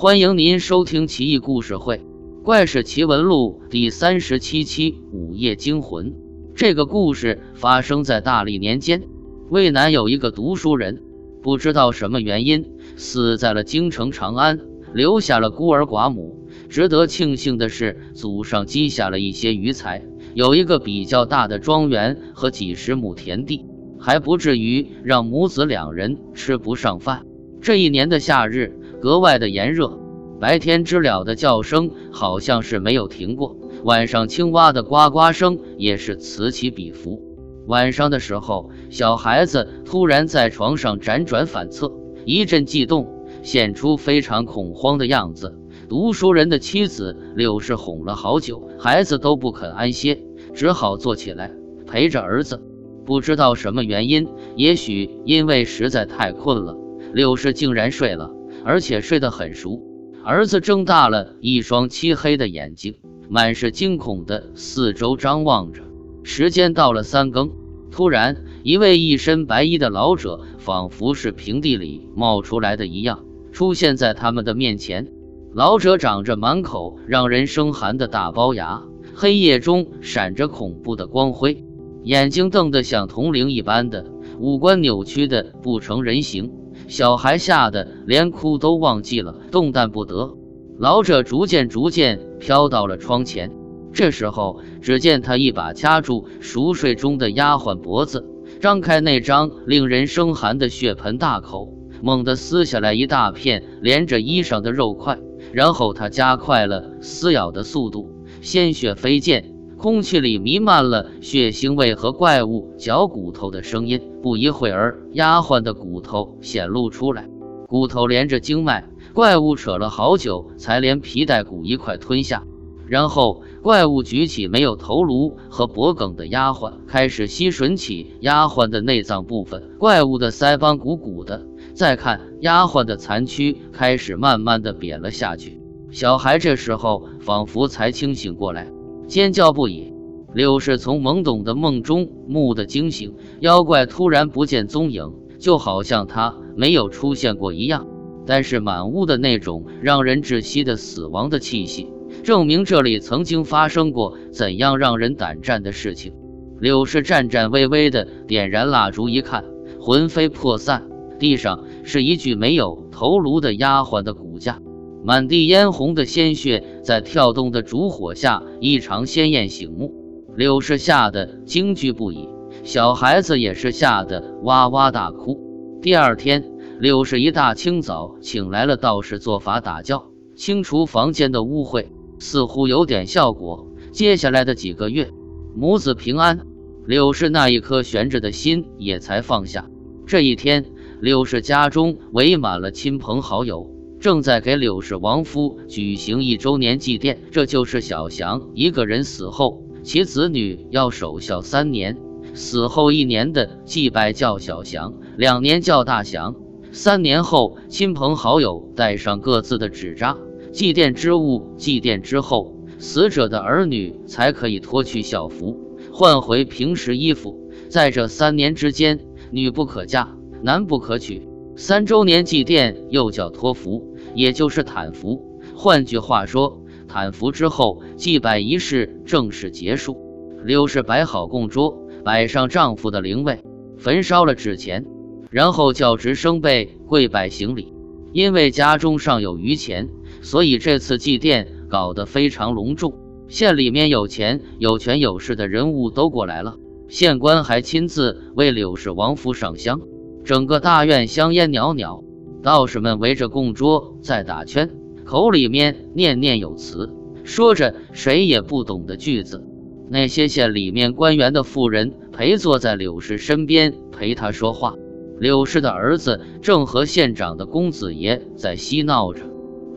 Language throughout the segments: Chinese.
欢迎您收听《奇异故事会·怪事奇闻录》第三十七期《午夜惊魂》。这个故事发生在大历年间，渭南有一个读书人，不知道什么原因死在了京城长安，留下了孤儿寡母。值得庆幸的是，祖上积下了一些余财，有一个比较大的庄园和几十亩田地。还不至于让母子两人吃不上饭。这一年的夏日格外的炎热，白天知了的叫声好像是没有停过，晚上青蛙的呱呱声也是此起彼伏。晚上的时候，小孩子突然在床上辗转反侧，一阵悸动，现出非常恐慌的样子。读书人的妻子柳氏哄了好久，孩子都不肯安歇，只好坐起来陪着儿子。不知道什么原因，也许因为实在太困了，柳氏竟然睡了，而且睡得很熟。儿子睁大了一双漆黑的眼睛，满是惊恐的四周张望着。时间到了三更，突然，一位一身白衣的老者，仿佛是平地里冒出来的一样，出现在他们的面前。老者长着满口让人生寒的大龅牙，黑夜中闪着恐怖的光辉。眼睛瞪得像铜铃一般的，五官扭曲的不成人形，小孩吓得连哭都忘记了，动弹不得。老者逐渐逐渐飘到了窗前，这时候，只见他一把掐住熟睡中的丫鬟脖子，张开那张令人生寒的血盆大口，猛地撕下来一大片连着衣裳的肉块，然后他加快了撕咬的速度，鲜血飞溅。空气里弥漫了血腥味和怪物嚼骨头的声音。不一会儿，丫鬟的骨头显露出来，骨头连着经脉。怪物扯了好久，才连皮带骨一块吞下。然后，怪物举起没有头颅和脖梗的丫鬟，开始吸吮起丫鬟的内脏部分。怪物的腮帮鼓鼓的。再看丫鬟的残躯，开始慢慢的瘪了下去。小孩这时候仿佛才清醒过来。尖叫不已，柳氏从懵懂的梦中蓦地惊醒，妖怪突然不见踪影，就好像他没有出现过一样。但是满屋的那种让人窒息的死亡的气息，证明这里曾经发生过怎样让人胆战的事情。柳氏颤颤巍巍地点燃蜡烛，一看，魂飞魄散，地上是一具没有头颅的丫鬟的骨架。满地嫣红的鲜血在跳动的烛火下异常鲜艳醒目，柳氏吓得惊惧不已，小孩子也是吓得哇哇大哭。第二天，柳氏一大清早请来了道士做法打教，清除房间的污秽，似乎有点效果。接下来的几个月，母子平安，柳氏那一颗悬着的心也才放下。这一天，柳氏家中围满了亲朋好友。正在给柳氏亡夫举行一周年祭奠，这就是小祥一个人死后，其子女要守孝三年，死后一年的祭拜叫小祥，两年叫大祥，三年后亲朋好友带上各自的纸扎，祭奠之物，祭奠之后，死者的儿女才可以脱去孝服，换回平时衣服。在这三年之间，女不可嫁，男不可娶。三周年祭奠又叫托福，也就是坦服。换句话说，坦服之后，祭拜仪式正式结束。柳氏摆好供桌，摆上丈夫的灵位，焚烧了纸钱，然后叫直升辈跪拜行礼。因为家中尚有余钱，所以这次祭奠搞得非常隆重。县里面有钱、有权有势的人物都过来了，县官还亲自为柳氏王府上香。整个大院香烟袅袅，道士们围着供桌在打圈，口里面念念有词，说着谁也不懂的句子。那些县里面官员的妇人陪坐在柳氏身边陪他说话。柳氏的儿子正和县长的公子爷在嬉闹着。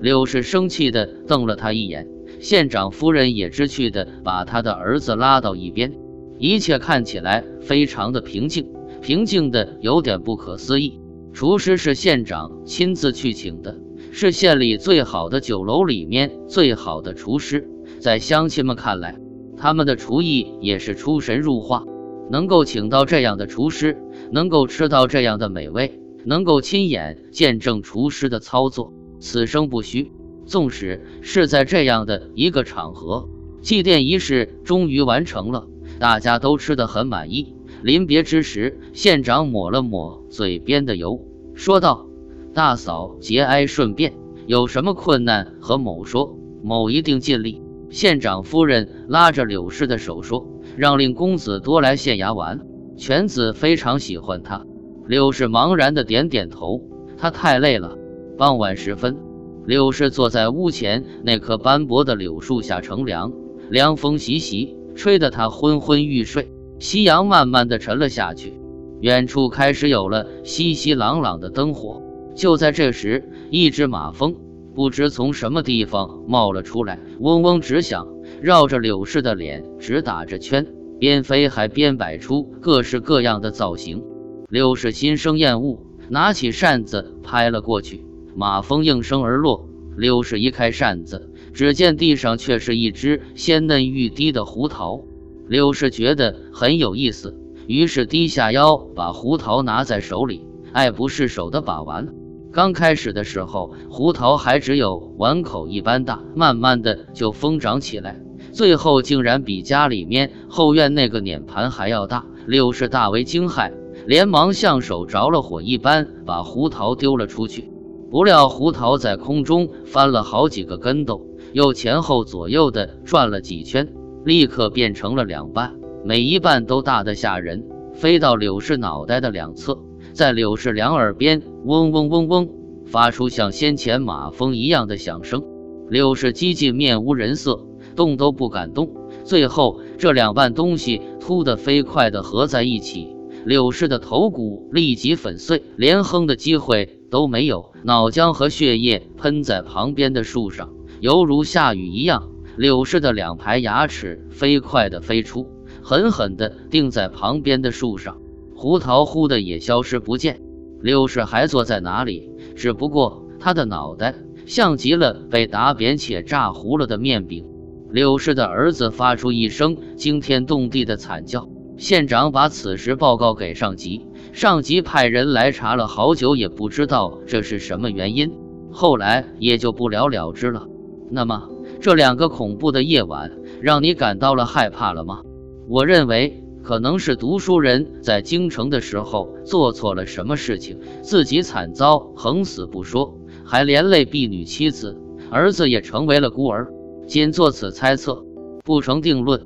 柳氏生气地瞪了他一眼，县长夫人也知趣地把他的儿子拉到一边，一切看起来非常的平静。平静的有点不可思议。厨师是县长亲自去请的，是县里最好的酒楼里面最好的厨师。在乡亲们看来，他们的厨艺也是出神入化。能够请到这样的厨师，能够吃到这样的美味，能够亲眼见证厨师的操作，此生不虚。纵使是在这样的一个场合，祭奠仪式终于完成了，大家都吃得很满意。临别之时，县长抹了抹嘴边的油，说道：“大嫂节哀顺变，有什么困难和某说，某一定尽力。”县长夫人拉着柳氏的手说：“让令公子多来县衙玩，犬子非常喜欢他。”柳氏茫然的点点头，他太累了。傍晚时分，柳氏坐在屋前那棵斑驳的柳树下乘凉，凉风习习，吹得他昏昏欲睡。夕阳慢慢的沉了下去，远处开始有了熙熙攘攘的灯火。就在这时，一只马蜂不知从什么地方冒了出来，嗡嗡直响，绕着柳氏的脸直打着圈，边飞还边摆出各式各样的造型。柳氏心生厌恶，拿起扇子拍了过去，马蜂应声而落。柳氏一开扇子，只见地上却是一只鲜嫩欲滴的胡桃。柳氏觉得很有意思，于是低下腰把胡桃拿在手里，爱不释手的把玩。刚开始的时候，胡桃还只有碗口一般大，慢慢的就疯长起来，最后竟然比家里面后院那个碾盘还要大。柳氏大为惊骇。连忙像手着了火一般把胡桃丢了出去，不料胡桃在空中翻了好几个跟斗，又前后左右的转了几圈，立刻变成了两半，每一半都大得吓人，飞到柳氏脑袋的两侧，在柳氏两耳边嗡嗡嗡嗡发出像先前马蜂一样的响声。柳氏几近面无人色，动都不敢动。最后这两半东西突的飞快的合在一起。柳氏的头骨立即粉碎，连哼的机会都没有，脑浆和血液喷在旁边的树上，犹如下雨一样。柳氏的两排牙齿飞快地飞出，狠狠地钉在旁边的树上，胡桃忽的也消失不见。柳氏还坐在哪里？只不过他的脑袋像极了被打扁且炸糊了的面饼。柳氏的儿子发出一声惊天动地的惨叫。县长把此事报告给上级，上级派人来查了好久，也不知道这是什么原因，后来也就不了了之了。那么，这两个恐怖的夜晚让你感到了害怕了吗？我认为可能是读书人在京城的时候做错了什么事情，自己惨遭横死不说，还连累婢女妻子，儿子也成为了孤儿。仅做此猜测，不成定论。